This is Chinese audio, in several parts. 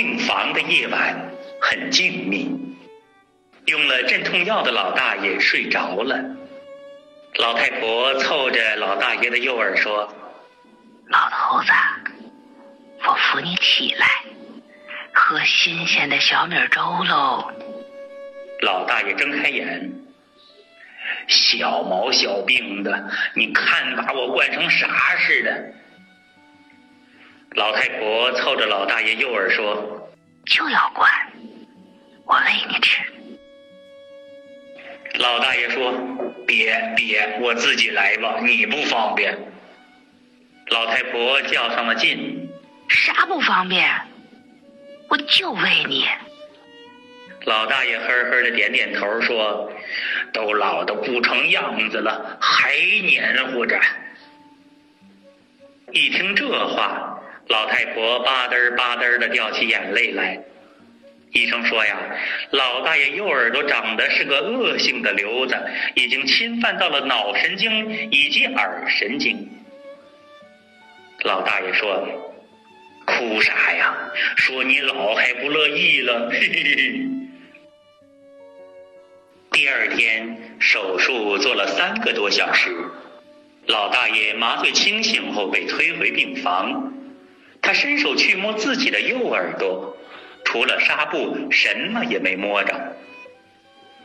病房的夜晚很静谧，用了镇痛药的老大爷睡着了。老太婆凑着老大爷的右耳说：“老头子，我扶你起来，喝新鲜的小米粥喽。”老大爷睁开眼，小毛小病的，你看把我惯成啥似的？老太婆凑着老大爷右耳说：“就要管，我喂你吃。”老大爷说：“别别，我自己来吧，你不方便。”老太婆较上了劲：“啥不方便？我就喂你。”老大爷呵呵的点点头说：“都老的不成样子了，还黏糊着。”一听这话。老太婆吧嗒吧嗒的掉起眼泪来。医生说呀，老大爷右耳朵长得是个恶性的瘤子，已经侵犯到了脑神经以及耳神经。老大爷说：“哭啥呀？说你老还不乐意了。”嘿嘿嘿。第二天手术做了三个多小时，老大爷麻醉清醒后被推回病房。他伸手去摸自己的右耳朵，除了纱布，什么也没摸着。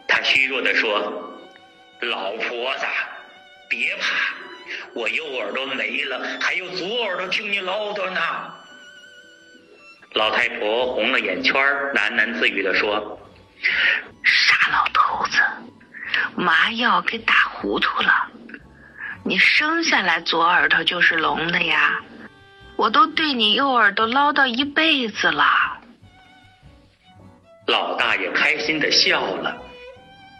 他虚弱地说：“老婆子，别怕，我右耳朵没了，还有左耳朵听你唠叨呢。”老太婆红了眼圈，喃喃自语地说：“傻老头子，麻药给打糊涂了，你生下来左耳朵就是聋的呀。”我都对你右耳朵唠叨一辈子了。老大爷开心的笑了，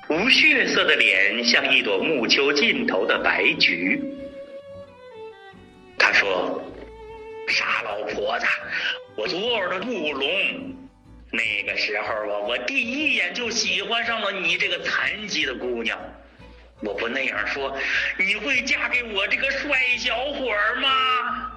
无血色的脸像一朵暮秋尽头的白菊。他说：“傻老婆子，我左耳朵不聋。那个时候啊，我第一眼就喜欢上了你这个残疾的姑娘。我不那样说，你会嫁给我这个帅小伙吗？”